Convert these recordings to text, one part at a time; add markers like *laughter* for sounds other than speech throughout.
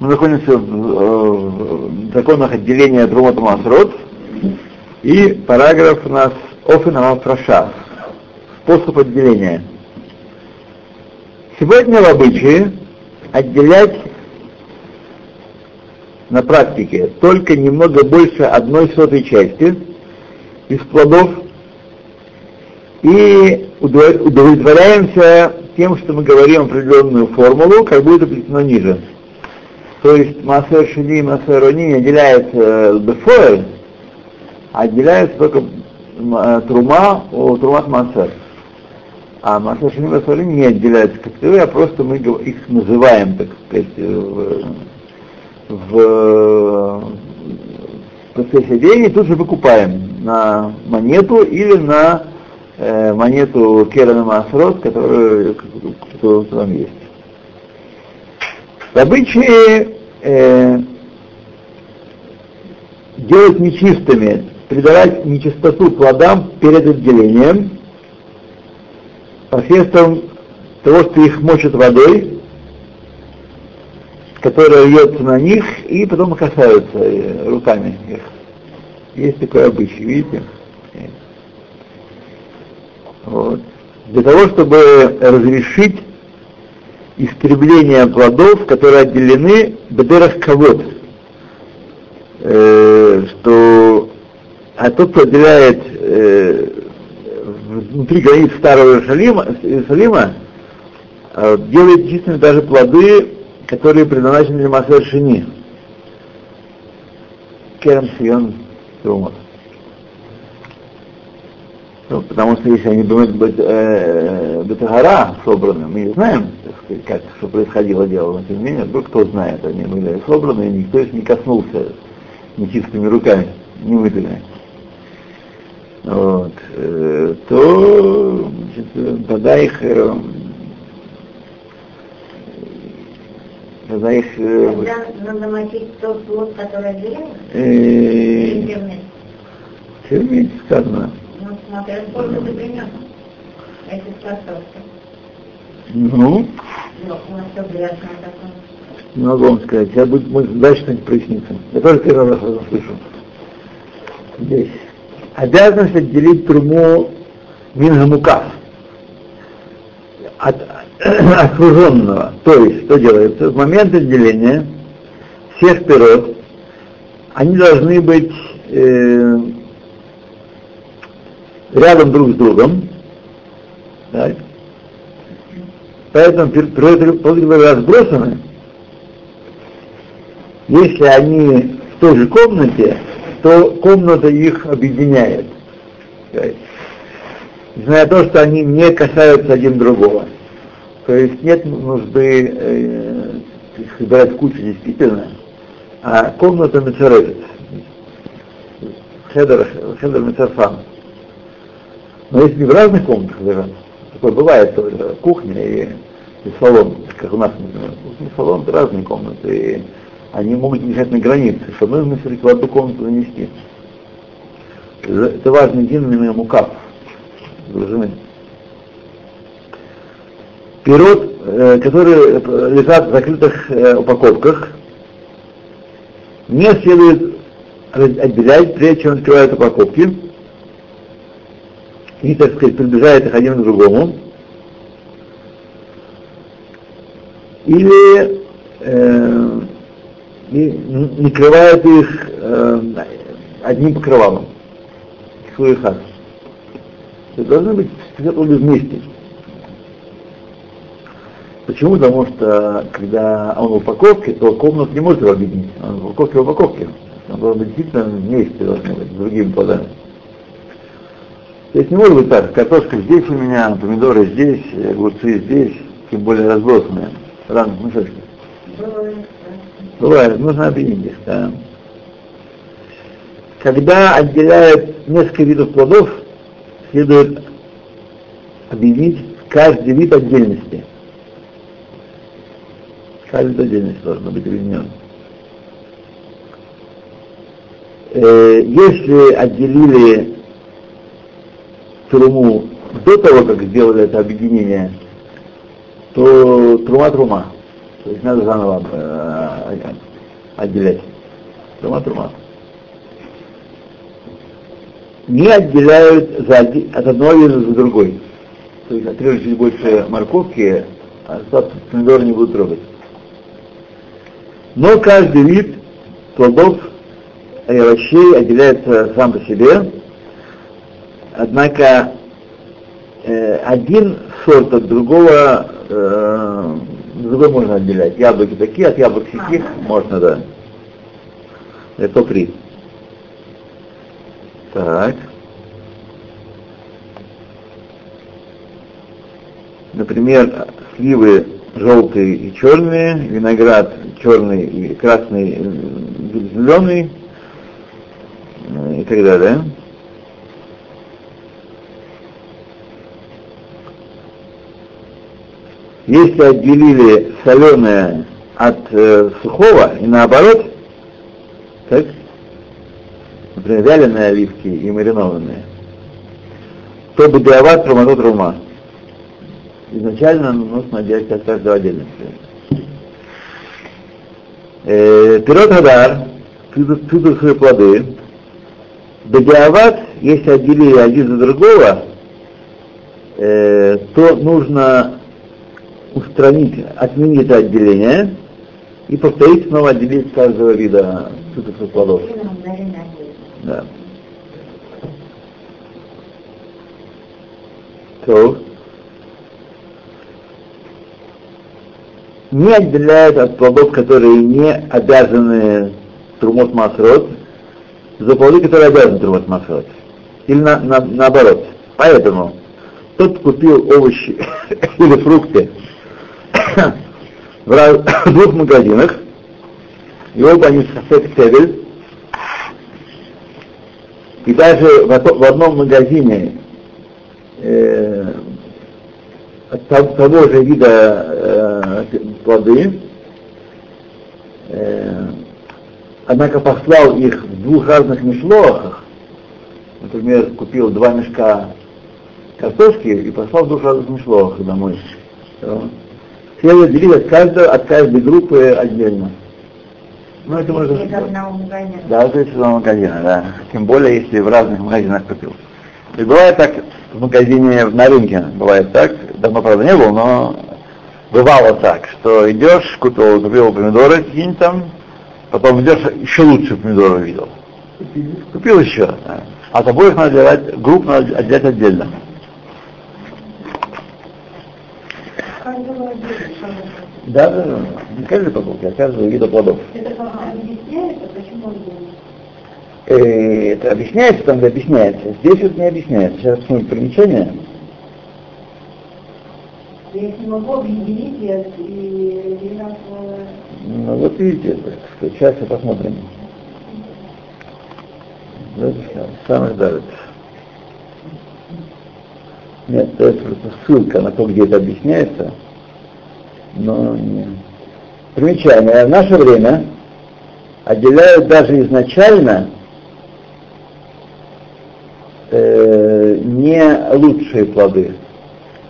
Мы находимся в, в законах отделения Друмота Масрот, и параграф у нас Офен Фраша, способ отделения. Сегодня в обычае отделять на практике только немного больше одной сотой части из плодов и удовлетворяемся тем, что мы говорим определенную формулу, как будет определено ниже. То есть Масер Шили и Масер Рони не отделяется Бефоэль, а только э, Трума у Трумат Масер. А Масер Шили и Масер Рони не отделяются таковые, а просто мы их называем, так сказать, в, в процессе денег тут же выкупаем на монету или на э, монету Керана Масрот, которая, которая там есть. В э, делать нечистыми, придавать нечистоту плодам перед отделением, посредством того, что их мочат водой, которая льется на них, и потом касаются э, руками их. Есть такой обычай, видите? Вот. Для того, чтобы разрешить истребление плодов, которые отделены бедерах кавод, э, что а тот, кто отделяет э, внутри границ старого Иерусалима, э, делает чистыми даже плоды, которые предназначены для Масер Шини. Керам Сион Тумот. Ну, потому что если они думают быть э, Бетагара собраны, мы не знаем, как, что происходило дело, но тем не менее, вдруг кто знает, они были собраны, и никто их не коснулся нечистыми руками, не вытыми. Вот, э, то значит, тогда их э, тогда их э, Тогда надо мочить тот плод, который отделяется? Э, Термин сказано. Ну, смотря сколько ты принес, если способствует. Ну, Ну, не могу вам сказать. Сейчас будет может, дальше что-нибудь прояснится. Я тоже первый раз это слышу. Здесь. Обязанность отделить труму Мингамукав от *clears throat* окруженного. То есть, что делается? В момент отделения всех пирот они должны быть э, рядом друг с другом. Так? Поэтому пирот разбросаны. Если они в той же комнате, то комната их объединяет. Зная то, что они не касаются один другого. То есть нет нужды э, их кучу действительно, а комната мецарет. Хедер, хедер мецарфан. Но если в разных комнатах лежат, такое бывает тоже, кухня и, и салон, как у нас, например, кухня и салон это разные комнаты, и они могут лежать на границе, что нужно все-таки в одну комнату занести. Это важный один именно мукав, дружины. Пирот, э, которые лежат в закрытых э, упаковках, не следует отделять, прежде чем открывают упаковки, и, так сказать, приближает их один к другому, или э, не накрывает их э, одним покрывалом, свой хат. Это должны быть специфически вместе. Почему? Потому что когда он в упаковке, то комнату не может его объединить. Он в упаковке в упаковке. Он должен быть действительно вместе должны быть, с другими плодами. То не может быть так, картошка здесь у меня, помидоры здесь, огурцы здесь, тем более разбросанные, разных мешочках. Бывает, нужно объединить их, да. Когда отделяют несколько видов плодов, следует объединить каждый вид отдельности. Каждый вид отдельности должен быть объединен. Э, если отделили труму до того, как сделали это объединение, то трума трума. То есть надо заново э, отделять. Трума, трума. Не отделяют за от одного вида за другой. То есть отрежут чуть больше морковки, а помидоры не будут трогать. Но каждый вид плодов и овощей отделяется сам по себе. Однако э, один сорт от другого, э, другой можно отделять. Яблоки такие, от яблок таких можно, да. Это топ-3. Так. Например, сливы желтые и черные, виноград черный и красный, э, зеленый э, и так далее. Если отделили соленое от э, сухого и наоборот, так, например, вяленые оливки и маринованные, то бедиават троматот рума. Изначально нужно отделять от каждого отдельно. Э, Пирот Хадар, цитрусовые плоды, бедиават, если отделили один за другого, э, то нужно устранить, отменить это отделение и повторить снова отделить каждого вида цитрусовых плодов. Да. То. Не отделяют от плодов, которые не обязаны трумот масрот, за плоды, которые обязаны трумот масрот. Или на, на- наоборот. Поэтому тот купил овощи *coughs* или фрукты *coughs* в двух магазинах, и оба они сосед тевель, и даже в, в одном магазине э, от того, же вида э, плоды, э, однако послал их в двух разных мешлохах, например, купил два мешка картошки и послал в двух разных мешлохах домой. Следует делить от, каждого, от каждой группы отдельно. Ну, это можно... Из одного магазина. Да, это из одного магазина, да. Тем более, если в разных магазинах купил. И бывает так в магазине на рынке, бывает так, давно, правда, не был, но бывало так, что идешь, купил, купил помидоры какие-нибудь там, потом идешь, еще лучше помидоры увидел. Купил еще. да. А с обоих надо отделять, групп надо отделять отдельно. Каждого отдельно, пожалуйста. Да, да, да. Не каждый покупки, а каждого вида плодов. Это объясняется, почему? Э, это объясняется, там где объясняется. Здесь вот не объясняется. Сейчас посмотрим примечание. Я не могу объединить и. Ну вот видите, так сказать, сейчас и посмотрим. Самый давит. Нет, это просто ссылка на то, где это объясняется. Но. Примечание. В наше время отделяют даже изначально э, не лучшие плоды.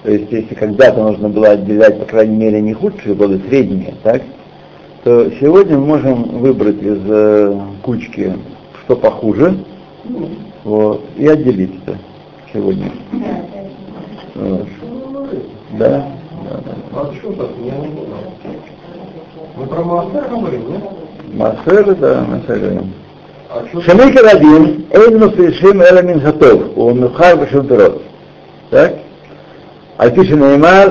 То есть, если когда-то нужно было отделять, по крайней мере, не худшие плоды, средние, так, то сегодня мы можем выбрать из э, кучки, что похуже, вот, и отделить это сегодня. Вот. Да, да, да. А что так? Я не понял. Мы про Маастер говорим, нет? Массер, да, Массер говорим. А что שני כרדים אין מפרישים אלא מן הטוב, הוא מאוחר בשום פירות. так? על פי שנאמר,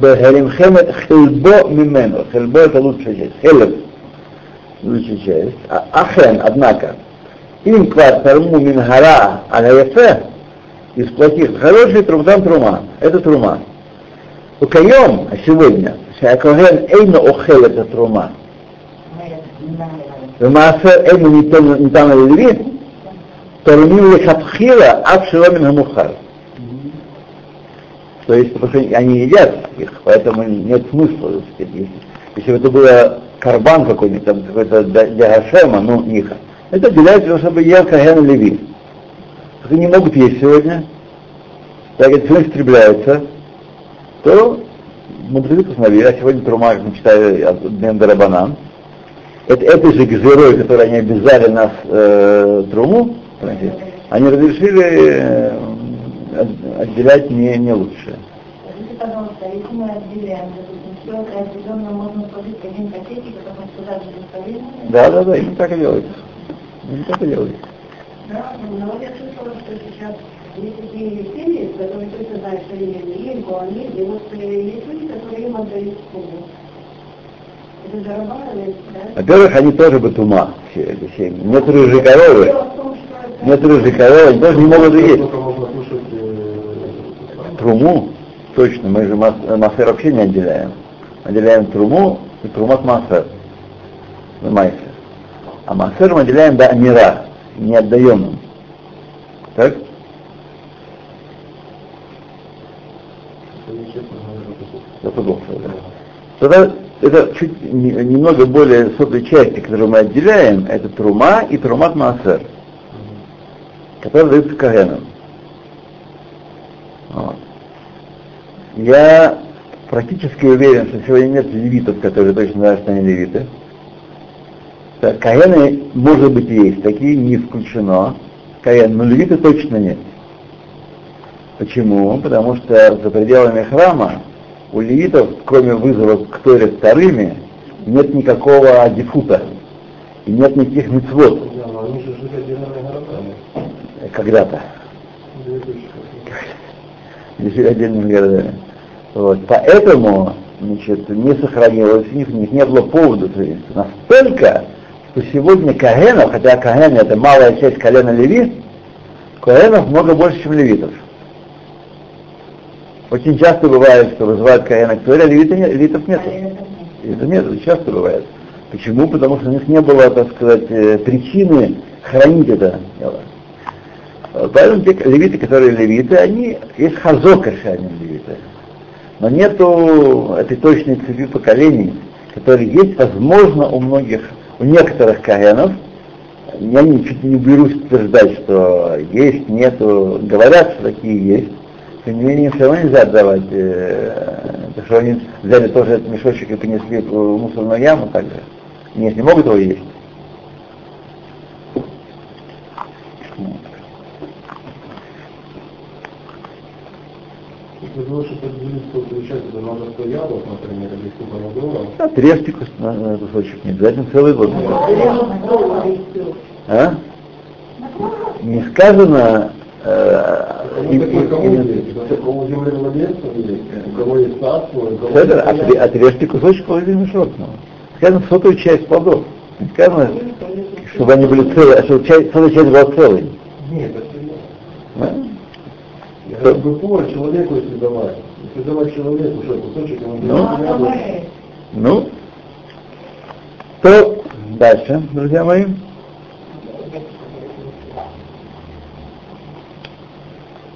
בהלמכם חלבו ממנו, חלבו это лучшая часть, хелеб, лучшая часть. А- Ахен, однако, им квар тарму минхара аляефе, из плохих хороший трумтам трума, это трума. Укаем, а сегодня, Шакоген Эйна Охел это трума. Вмаасер Эйна Нитана Левит, Тармим Лехатхила Абшиломин Хамухар. То есть, потому что они едят их, поэтому нет смысла, если, если бы это было карбан какой-нибудь, там какой-то для Гашема, ну, них. Это для того, чтобы ел Каген Леви. Они не могут есть сегодня, так это все истребляется, то мудрецы постановили, а сегодня Трума, как мы читали от это, этой же гзерой, которой они обязали нас э, Труму, они разрешили э, от- отделять не, не лучшее. Скажите, пожалуйста, если мы отделяем, допустим, все это отделенно можно сложить в один пакетик, а потом сюда же бесполезно? Да, да, да, именно так и делается. Именно так и делается. Да, но я слышала, что сейчас есть такие семьи, которые точно знают, что они евреи, они, и вот э, есть люди, которые им отдают сумму. Это зарабатывает, да? Во-первых, они тоже батума, все эти семьи. Нет рыжей коровы, нет рыжей коровы, они тоже не могут есть. Э, Труму, точно, мы же мас- массер вообще не отделяем. Отделяем труму и трумат массер. Майсер. А массер мы отделяем до амира, не отдаем им. Так? это нечестно говоря, это За да. Тогда это чуть не- немного более сотой части, которую мы отделяем, это трума и трумат массер, которые даются кагенам. Вот. Я практически уверен, что сегодня нет левитов, которые точно знают, что они левиты. Так, каены, может быть, есть, такие не исключено. Каен, но левиты точно нет. Почему? Потому что за пределами храма у левитов, кроме вызова к Торе вторыми, нет никакого дефута. И нет никаких мецвод когда-то. Жили отдельными городами. Вот. Поэтому значит, не сохранилось, у них, у них не было повода соединиться. Настолько, что сегодня Каhenов, хотя Каген это малая часть колена Леви, Каhenов много больше, чем левитов. Очень часто бывает, что вызывают Каена к Торе, а левита нет, левитов нет. Это нет. Часто бывает. Почему? Потому что у них не было, так сказать, э, причины хранить это дело. Поэтому те левиты, которые левиты, они, есть хазок решения левиты. Но нету этой точной цепи поколений, которые есть, возможно, у многих, у некоторых каенов, я чуть не берусь утверждать, что есть, нету, говорят, что такие есть, тем не менее, все равно нельзя отдавать, э, потому что они взяли тоже этот мешочек и принесли в мусорную яму, так же. Нет, не могут его есть. Если вы лучше поделить, сколько получается, то надо 100 яблок, например, или 100 помидоров. Отрежьте кус- на- на кусочек, не обязательно целый год. А? Не сказано, э, отрежьте кусочек мешок. ну. Сказано сотую часть плодов. Сказано, чтобы они были целые, а чтобы часть, сотая часть была целой. Нет, это не. Как бы человеку, если давать. Если давать человеку, что кусочек, ему Ну. Ну, то дальше, друзья мои.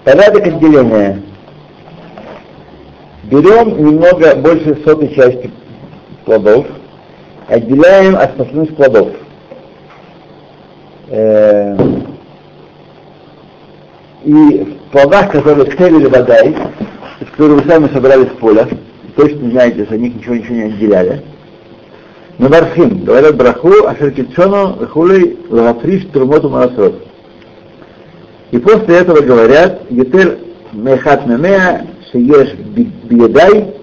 Порядок отделения. Берем немного больше сотой части плодов, отделяем от основных плодов. Э, И в плодах, которые ктелили водай, которые вы сами собрали с поля, точно знаете, что них ничего ничего не отделяли. Но Бархим, говорят браху, ашеркитшону, хулей, лагафриш, трумоту марасот. И после этого говорят, Етер мехат мемеа, шееш биедай,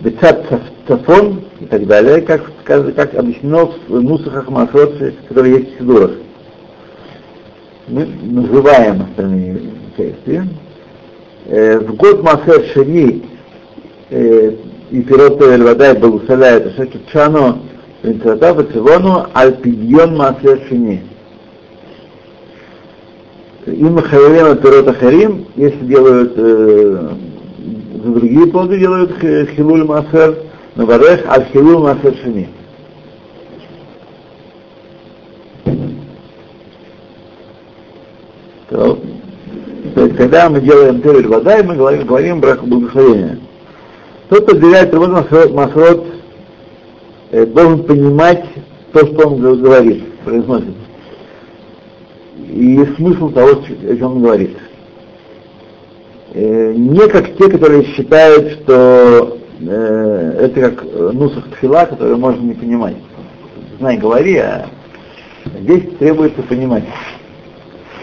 бецат цафон и так далее, как, как объяснено в Нусахах Масрот, которые есть в Сидурах. Мы называем остальные части. Э, В год Масер Шени э, и пирот Эль Вадай Балусаля, это Шекет Чано, Винцата Бацевону, Аль-Пидьон Масер Шени. Им Хаявема Пирот Ахарим, если делают э, другие плоды делают хи- Хилуль Масер, но Варех Аль-Хилуль Масер Шени. То, то есть, когда мы делаем Терель вода, мы говорим, говорим брак благословения. Тот, кто доверяет работу Масрот, Масрот э, должен понимать то, что он говорит, произносит. И смысл того, о чем он говорит. Э, не как те, которые считают, что э, это как э, нусах тфила, который можно не понимать. Знай, говори, а здесь требуется понимать.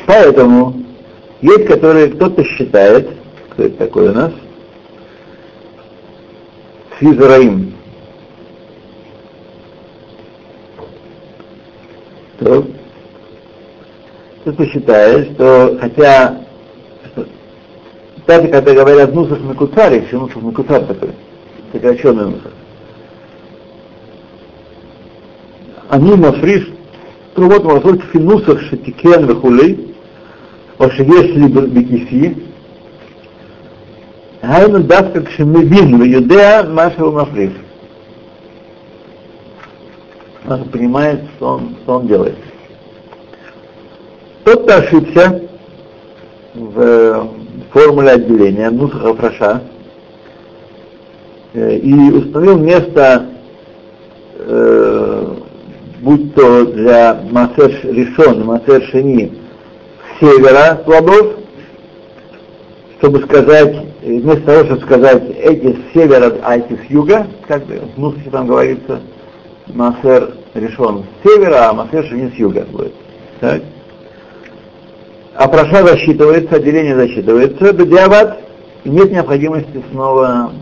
Поэтому есть, которые кто-то считает, кто это такой у нас, Сизраим. То кто-то считает, что хотя даже когда говорят нусах мекуцар, еще нусах мекуцар такой, сокращенный нусах. אני מפריש תרומות ומסורת לפי נוסח שתיקן וכולי, או שיש לי בכיסי, היינו דווקא כשמבין ויודע מה שהוא מפריש. Он понимает, что он, что он делает. Тот, кто ошибся в формуле отделения Нусаха Фраша и установил место, э, будь то для Масер Ришон и Масер Шини севера плодов, чтобы сказать, вместо того, чтобы сказать эти с севера, а эти с юга, как бы в Нусахе там говорится, Масер Ришон с севера, а Масер Шини с юга будет. Так? А проша засчитывается, отделение засчитывается, бедиабат, и нет необходимости снова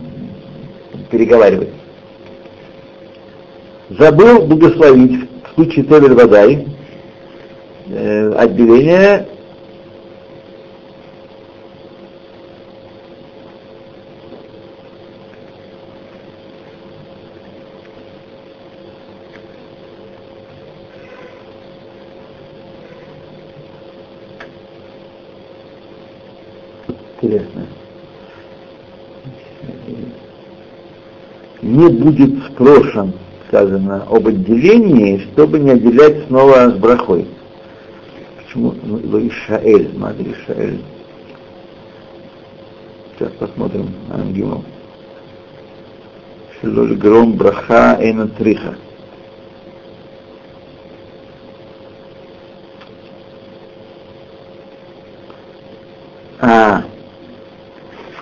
переговаривать. Забыл благословить в случае Тевель Вадай э, отделение Не будет спрошен, сказано, об отделении, чтобы не отделять снова с брахой. Почему ну, Ишаэль, Мадри Ишаэль? Сейчас посмотрим Ангимов. Шелоль гром браха эйна триха. А,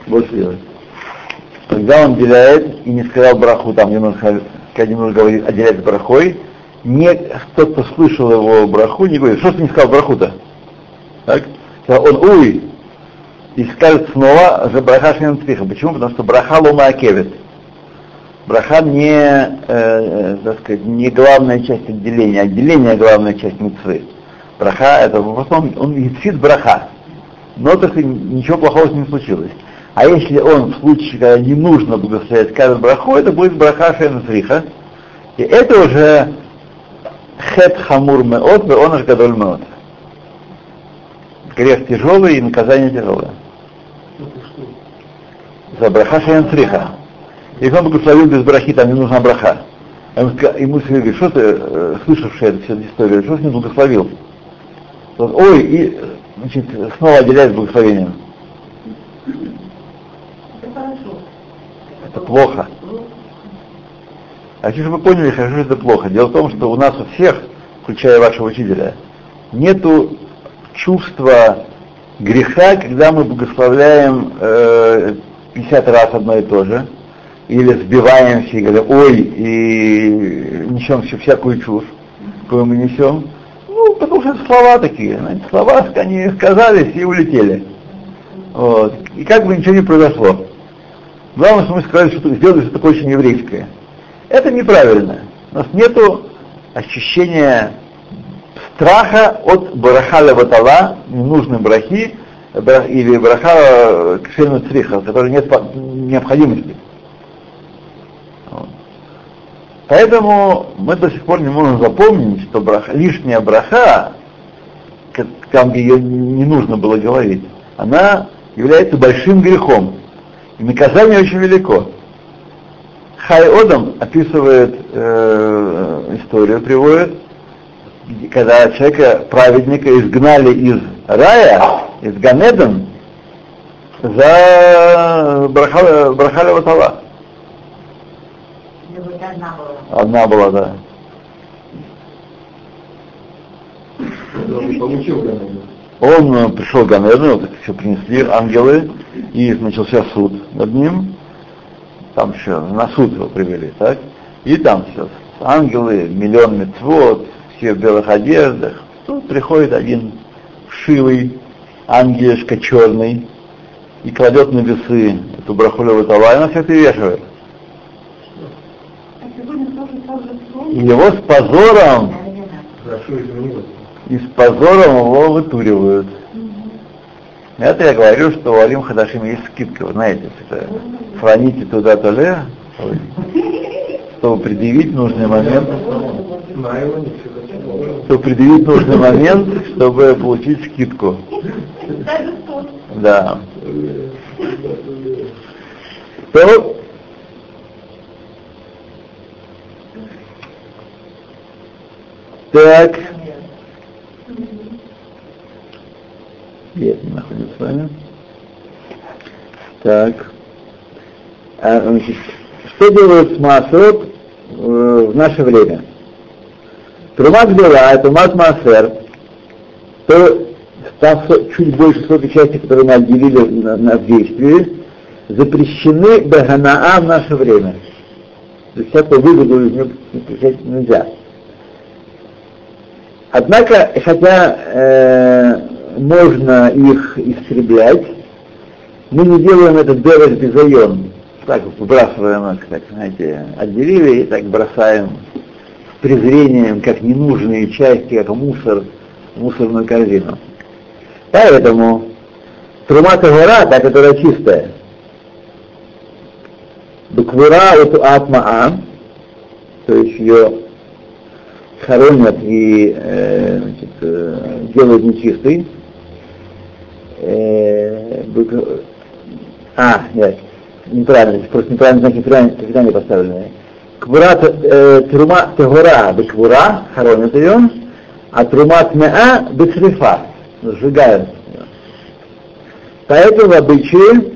вот делать. Когда он отделяет и не сказал браху, там немножко, когда немножко говорит, отделяет брахой, не, тот, кто слышал его браху, не говорит, что ты не сказал браху-то? Так? Он уй, и скажет снова за браха шенцвиха. Почему? Потому что браха лома акевит. Браха не, э, э, так сказать, не главная часть отделения, отделение главная часть митцвы. Браха это в основном он ецит браха. Но так ничего плохого с ним случилось. А если он в случае, когда не нужно благословлять, скажет браху, это будет браха шенцвиха. И это уже хет хамур меот, он аж гадоль меот. Грех тяжелый и наказание тяжелое. За браха шенцвиха. Если он благословил без брахи, там не нужна браха. Ему, ему говорит, что ты, э, слышавший эту всю историю, что ты не благословил? Ой, и значит, снова отделяет благословением. Это плохо. А чтобы вы поняли, что это плохо. Дело в том, что у нас у всех, включая вашего учителя, нету чувства греха, когда мы благословляем э, 50 раз одно и то же, или сбиваемся и говорим, ой, и несем всю всякую чушь, какую мы несем. Ну, потому что это слова такие, знаете, слова, они сказались и улетели. Вот. И как бы ничего не произошло. Главное, что мы сказали, что сделали что-то очень еврейское. Это неправильно. У нас нет ощущения страха от бараха леватала, ненужной брахи, или браха кшельну цриха, которой нет необходимости. Поэтому мы до сих пор не можем запомнить, что браха, лишняя браха, там, где ее не нужно было говорить, она является большим грехом. И наказание очень велико. Хай Одам описывает э, историю, приводит, когда человека, праведника, изгнали из рая, из Ганеден, за брахаля браха ватала. Одна была, да. Получил Ганеден. Он э, пришел в Ганеден, вот это все принесли ангелы, и начался суд над ним. там еще на суд его привели, так? И там все, ангелы, миллион мецвод, все в белых одеждах. Тут приходит один шивый ангелишка черный и кладет на весы эту брахулевую товар, и она всех перевешивает. А И его с позором. И с позором его вытуривают. Это я говорю, что у Алим Хадашим есть скидка, вы знаете, это храните туда то ли, чтобы предъявить нужный момент, чтобы предъявить нужный момент, чтобы получить скидку. Да. То так. Нет, не находим с вами. Так. А, значит, что делают с массой в наше время? Трумат Бела, это мат Массер, то со- чуть больше сотой части, которые мы отделили на, на действие, запрещены Баганаа в наше время. То есть всякую выгоду из нее получать нельзя. Однако, хотя э, можно их истреблять, мы не делаем это берег безайон. Так выбрасываем их, так знаете, отделили и так бросаем с презрением, как ненужные части, как мусор, мусорную корзину. Поэтому трумата гора, та, которая чистая, буквура эту атмаа, то есть ее хоронят и э, значит, э, делают нечистой. А, нет, неправильно, просто неправильно знаки питания поставлены. Квура, э, трума тегора, беквура, хоронят ее, а трума тмеа бецрифа, сжигают ее. Поэтому в обычае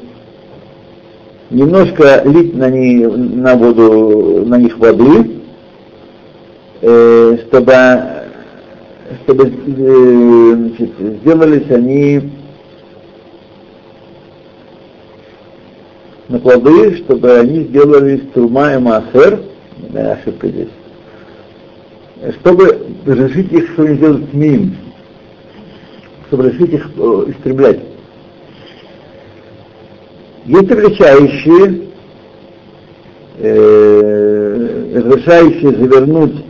немножко лить на, не, на воду, на них воды, э, чтобы, чтобы э, значит, сделались они на плоды, чтобы они сделались трума и маасер, да, ошибка здесь, чтобы разрешить их, что они делают тмим, чтобы разрешить их э, истреблять. Есть обличающие, э, разрешающие завернуть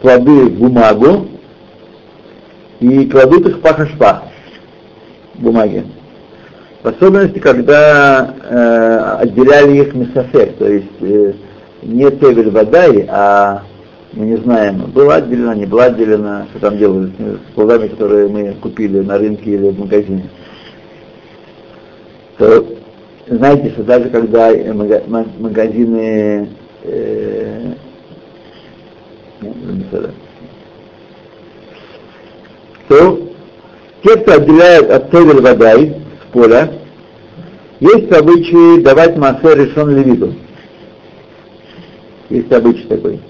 плоды в бумагу и кладут их в пахашпах бумаги. В особенности, когда э, отделяли их месофек, то есть э, не тевель водай, а мы не знаем, была отделена, не была отделена, что там делали с с плодами, которые мы купили на рынке или в магазине. То знаете, что даже когда э, мага- ма- магазины э, то те, кто отделяет от Тевель Водай с поля, есть обычай давать массе решен левиту. Есть обычай такой.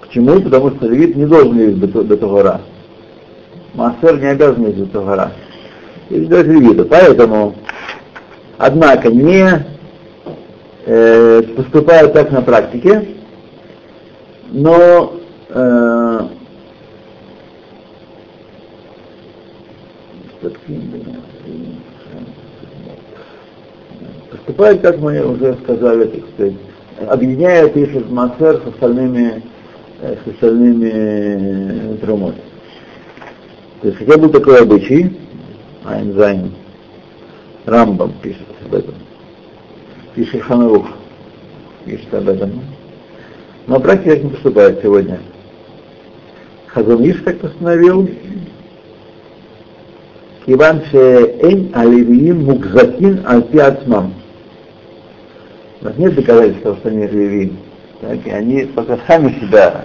Почему? Потому что левит не должен есть до, до Тагора. Массер не обязан есть до Тагора. Есть дать левиту. Поэтому, однако, не э, поступают так на практике, но э, поступают, как мы уже сказали, так сказать, объединяют их из массер с остальными, э, с остальными э, трумот. То есть хотя был такой обычай, Айнзайн, Рамбам пишет об этом, пишет Ханарух, пишет об этом. Но практика так не поступает сегодня. Хазуниш так постановил, כיוון שאין הלוויים מוחזקים על פי עצמם. у нас нет доказательств того, что они левиим. Так, и они только сами себя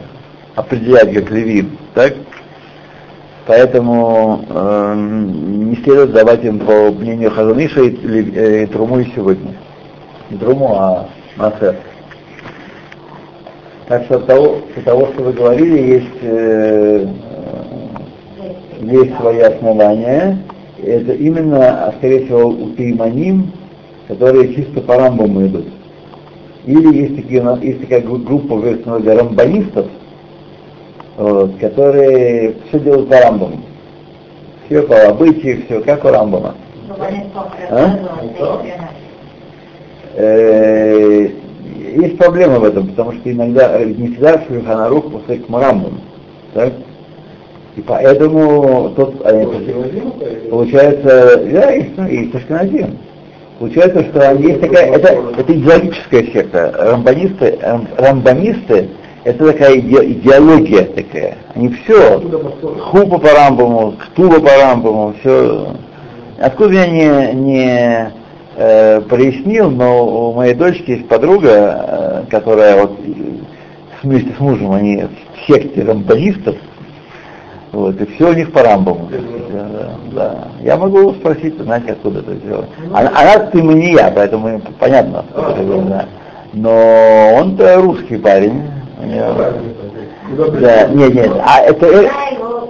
определяют как левиим. Так? Поэтому э, не следует давать им по мнению Хазуниша и, и, и труму и сегодня. Не труму, а массер. Так что от того, от того, что вы говорили, есть, э, есть свои основания. Это именно, а, скорее всего, у Тейманим, которые чисто по рамбаму идут. Или есть, такие, есть такая гру- группа вроде рамбанистов, вот, которые все делают по рамбаму. Все по обычаю, все как у рамбама. А? Э, Есть проблема в этом, потому что иногда не всегда Шульханарух после к Рамбаму. Так? И поэтому тот, они, получается, да, и, и Ташканазим. Получается, что есть такая, это, это идеологическая секта. Рамбанисты, рам- рамбанисты, это такая иде- идеология такая. Они все, хупа по рамбаму, ктуба по рамбаму, все. Откуда я не, не э, прояснил, но у моей дочки есть подруга, э, которая вот э, вместе с мужем, они в секте рамбанистов, вот, и все у них по рамбаму. Да, да, да. Я могу спросить, знаете, откуда это сделано. Она, она ты не я, поэтому понятно. А, откуда это ну. да. Но он-то русский парень. У него- Да, нет, нет, а это, э,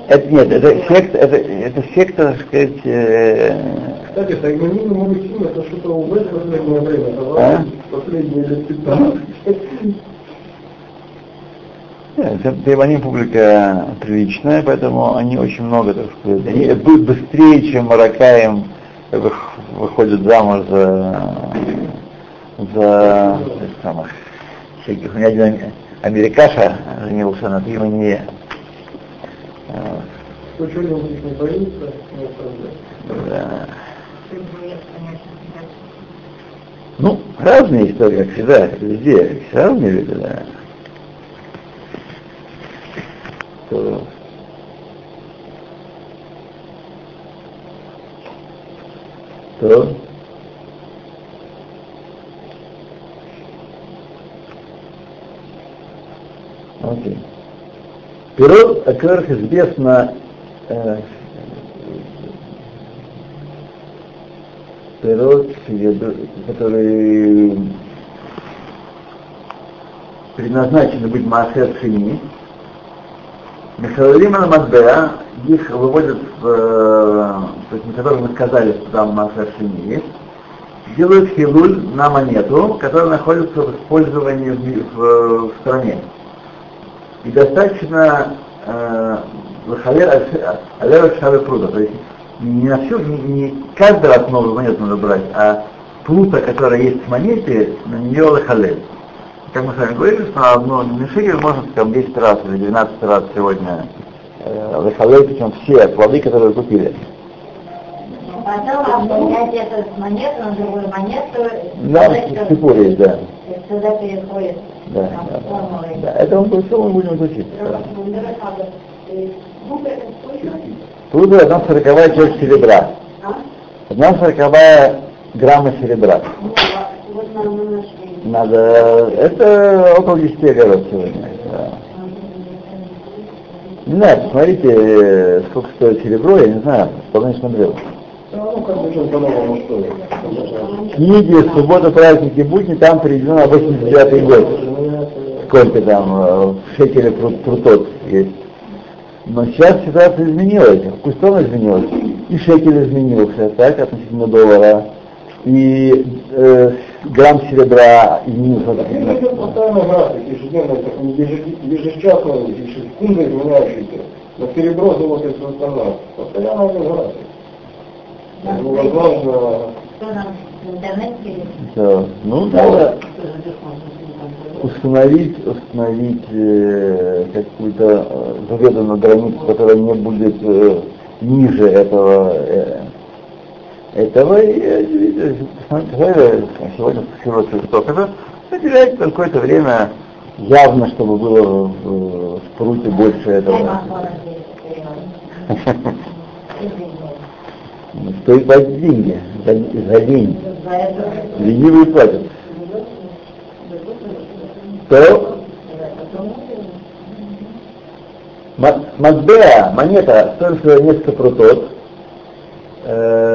это нет, это секта, это, это секта, так сказать, э, Кстати, Саймонин и Мурисим это что-то в это последнее время, это А? последние лет 15. Нет, Тайваним публика приличная, поэтому они очень много, так сказать, они бы- быстрее, чем Маракаем вых- выходят замуж за, за самых всяких. У меня один америкаша женился на Тайване. Что-нибудь не боится, не оставляет. Да. Ну, разные истории, как всегда, везде, разные люди, да. То- То. Окей. Пирот, о которых известно э, пирот, которые предназначены быть Маасер Шини, Михаилима на Мазбеа, их выводят, э, то есть на которых мы сказали, что там Маасер Шини есть, делают хилуль на монету, которая находится в использовании в, в- в стране. И достаточно э, алера шавы пруда, то есть не на всю, не, не каждый раз новую монету надо брать, а плута, которая есть в монете, на нее лахалель. Как мы с вами говорили, что на одну мишигель можно там 10 раз или 12 раз сегодня э, лахалель, причем все плоды, которые купили. Потом обменять эту монету на другую монету. Да, сипур есть, да. Сюда переходит Да, да, да. Это он все мы будем изучить. да. Тут одна сороковая часть серебра. Одна сороковая грамма серебра. Вот нам мы нашли. Надо, это около 10 огород сегодня. да. Не знаю, посмотрите, э, сколько стоит серебро, я не знаю, давно не смотрел. Ну, книге «Суббота, праздники, будни» там приведено на 89 год. Сколько там э, в шекеле прут, прутот есть. Но сейчас ситуация изменилась, вкус тоже изменилась. И шекель изменился, так, относительно доллара. И э, грамм серебра изменился. Это идет постоянно график, ежедневно, ежед- ежечасный, ежесекундно изменяющийся. На серебро, золото и все остальное. Постоянно идет график. Невозможно Что нам в интернете есть? Всё. Ну, надо установить, установить э, какую-то э, заведомую границу, которая не будет э, ниже этого, э, этого и э, посмотрите, сегодня сферот. Это уделяет какое-то время явно, чтобы было в, в, пруте больше этого. Стоит платить деньги за, за это Ленивые платят. То Ма- Мазбеа, монета, стоит несколько прутот, э,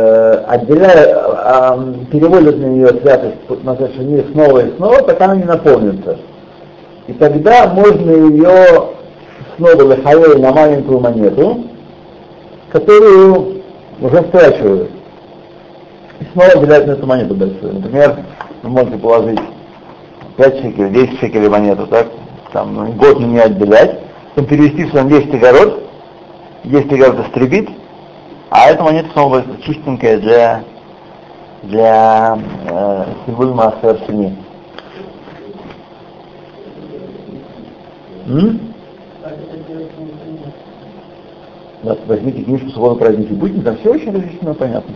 отделяя, а, переводят на нее святость на совершение снова и снова, пока она не наполнится. И тогда можно ее снова лохавей на маленькую монету, которую уже 5 шекелей, 10 шекелей монету, так? Там ну, год не отделять, потом перевести в свой 10 огород, 10 огород истребит, а эта монета снова чистенькая для для э, Сибуль Маасер Шини. Вот, возьмите книжку «Свобода праздники будни», там все очень разъяснено, понятно.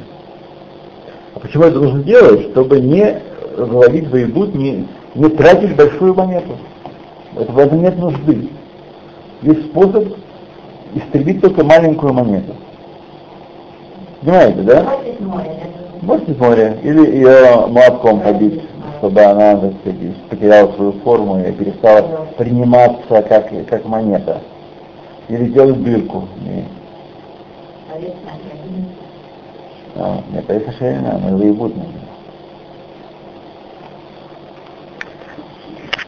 А почему это нужно делать? Чтобы не заводить воебут, не, не тратить большую монету. Это, в этом нет нужды. Есть способ истребить только маленькую монету. Понимаете, да? Можете в море или ее молотком побить, чтобы она, так сказать, потеряла свою форму и перестала приниматься как, как монета. Или сделать дырку. хлеб. А, нет, это совершенно не надо, выебут надо.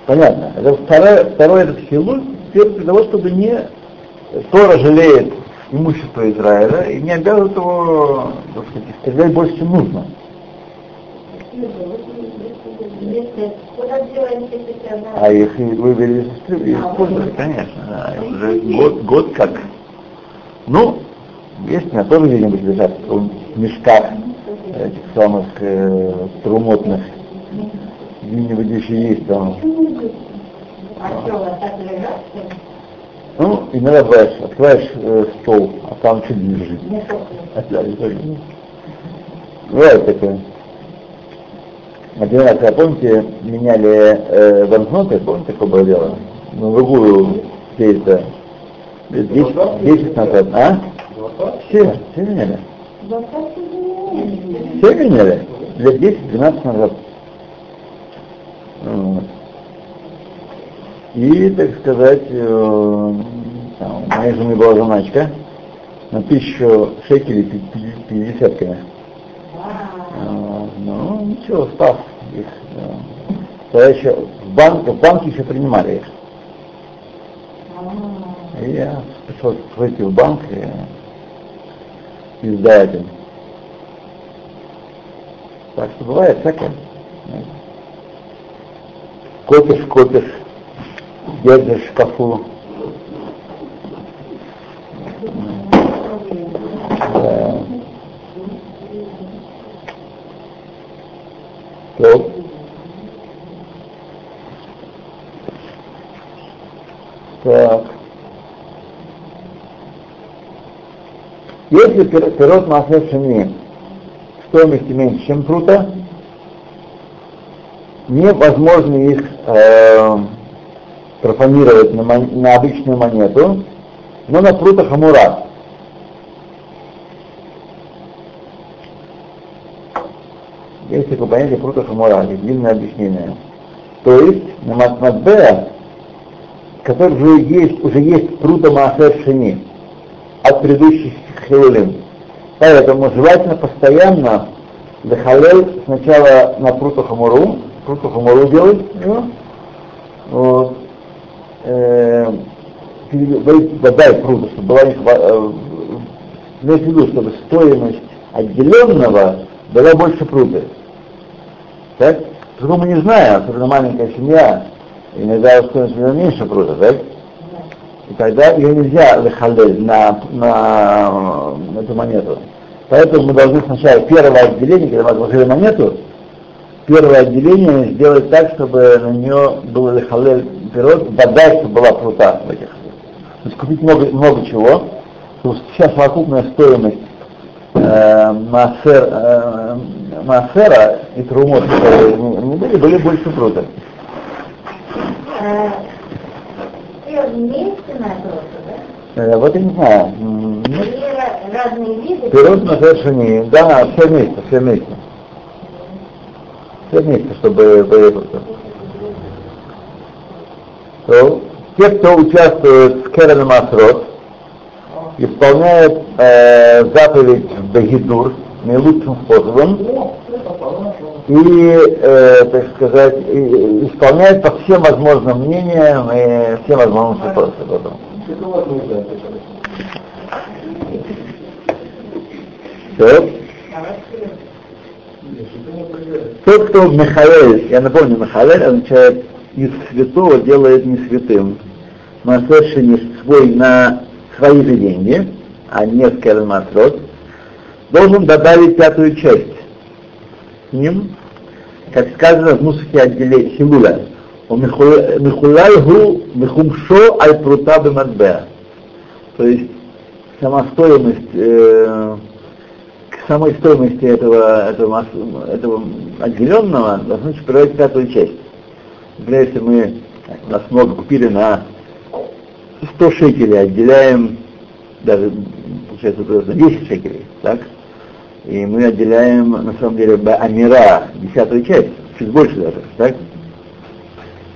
Понятно. Это второе, второе это хилуль, для того, чтобы не Тора жалеет имущество Израиля и не обязывает его, так сказать, стрелять больше, чем нужно. Если если. А их и выбери из истреб- и использовали, конечно, да, уже год, год как. Ну, есть у меня тоже где-нибудь лежат в мешках этих самых э, трумотных, где-нибудь еще есть там. А что, у так лежат? Ну, иногда бываешь, открываешь э, стол, а там лежит. Мешок. Опять же. Бывает такое. Один раз, я помните, меняли э, банкноты, помните, такое было дело? На другую где-то лет 10, 10 назад, а? Все, все меняли. Все меняли? Лет 10-12 назад. Вот. И, так сказать, э, там, у моей жены была заначка на тысячу шекелей пи- пи- пятидесятками. А, Ну, ничего, спас их. да. Тогда еще в, банк, в банке еще принимали их. И я пришел выйти в банк и, и сдать им. Так что бывает всякое. Копишь, копишь, держишь в шкафу. Да. То. Так. Если пир- пирот Маасе Шини стоимости меньше, чем прута, невозможно их э, профанировать на, мон- на обычную монету, но на прута хамура. Есть такое понятие прута хамура, есть длинное объяснение. То есть на мат- матбея, который уже есть, уже есть прута Маасер Шини от предыдущих хилулим. Поэтому желательно постоянно Лехалел сначала на пруту хамуру, пруту хамуру делать, ну, вот, пере- вода и прута, чтобы была не э, имеется в виду, чтобы стоимость отделенного была больше прута. Так? Потому мы не знаем, особенно маленькая семья, иногда стоимость нее меньше прута, так? И тогда ее нельзя лехалель на, на, на эту монету. Поэтому мы должны сначала первое отделение, когда мы отложили монету, первое отделение сделать так, чтобы на нее был лехалель пирот, вода, чтобы была прута в этих. То есть купить много, много чего, чтобы вся совокупная стоимость э, массер, э, массера и трумот, которые не были, были больше прута. Э, Все вместе на просто, да? Э, вот я не знаю. ну, разные виды? Пирот на совершении, да, все вместе, все вместе. Все вместе, чтобы поехать. То, те, кто участвует в Керен Масрот, исполняют э, заповедь Бегидур наилучшим способом и, э, так сказать, и- исполняют по всем возможным мнениям и всем возможным способам. Тот, кто Михаэль, я напомню, Михаэль означает из святого делает не святым. Масер не свой на свои же деньги, а не скажем матрот, должен добавить пятую часть к ним, как сказано в мусахе отделе Хилуля. Михулальгу михумшо аль прута бемадбеа. То есть сама стоимость, э, к самой стоимости этого, этого, этого отделенного должны прибавить пятую часть. Например, если мы, у нас много купили на 100 шекелей, отделяем, даже, получается, на 10 шекелей, так? И мы отделяем, на самом деле, Амира, десятую часть, чуть больше даже, так?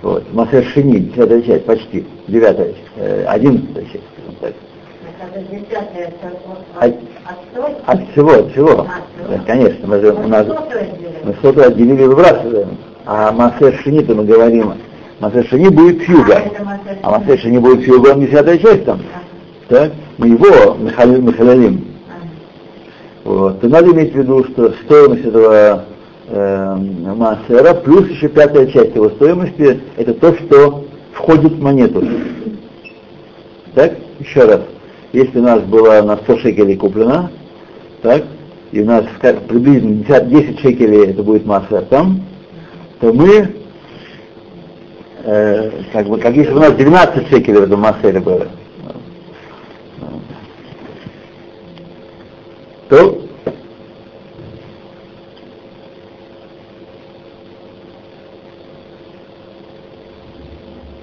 Вот, Масер Шини, десятая часть, почти, девятая э, одиннадцатая часть, так. От, от всего, от всего. Да, конечно, мы же, у нас, мы что-то отделили и выбрасываем. А Масер Шини-то мы говорим, Масер Шини будет фьюга. А Масер Шини будет фьюга, он десятая часть там. Так? Мы его Михалилим. Вот. И надо иметь в виду, что стоимость этого э, массера плюс еще пятая часть его стоимости, это то, что входит в монету. Так? Еще раз. Если у нас было на 100 шекелей куплено, так, и у нас приблизительно 10 шекелей это будет масса там, то мы, э, как бы, как если у нас 12 шекелей в этом массере было, то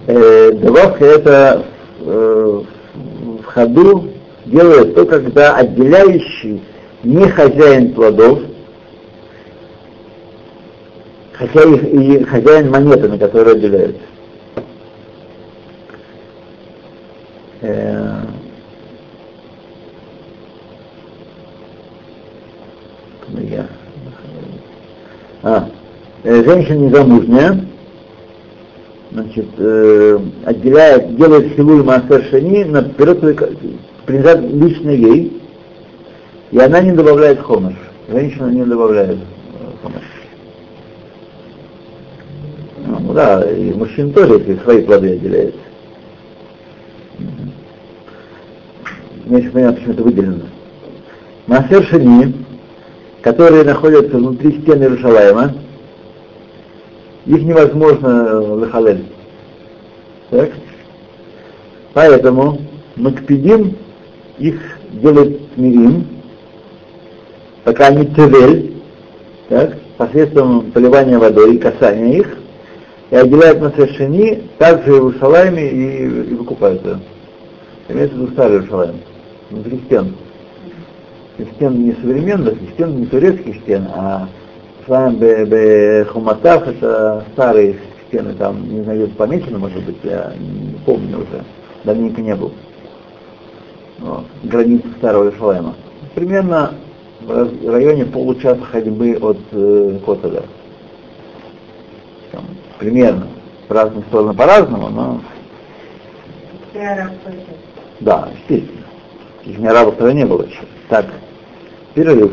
э, добавка это э, в ходу делает то, когда отделяющий не хозяин плодов, хотя и, и хозяин монеты, на которой отделяется. Э, я. А, э, женщина незамужняя, значит, э, отделяет, делает хилуль маастер шани, наперед принадлежат лично ей, и она не добавляет хомыш. Женщина не добавляет хомыш. Ну да, и мужчин тоже, если свои плоды отделяет. Не очень понятно, почему это выделено. Масер Шани, которые находятся внутри стены Иерушалайма, их невозможно лахалель. Так? Поэтому Макпидим их делает мирим, пока они тевель, так, посредством поливания водой и касания их, и отделяют на совершени, также Иерусалиме и, и выкупаются. Имеется в виду старый Иерусалим, внутри стен. Стен не современных, стен не турецких стен, а с вами Хуматах это старые стены, там, не знаю, помечено, может быть, я не помню уже, давненько не был. Вот, границы старого Иерусалима. Примерно в районе получаса ходьбы от э, Котеля. Примерно. В разные стороны по-разному, но... Да, естественно. Их ни арабов тогда не было еще. Так, перерыв.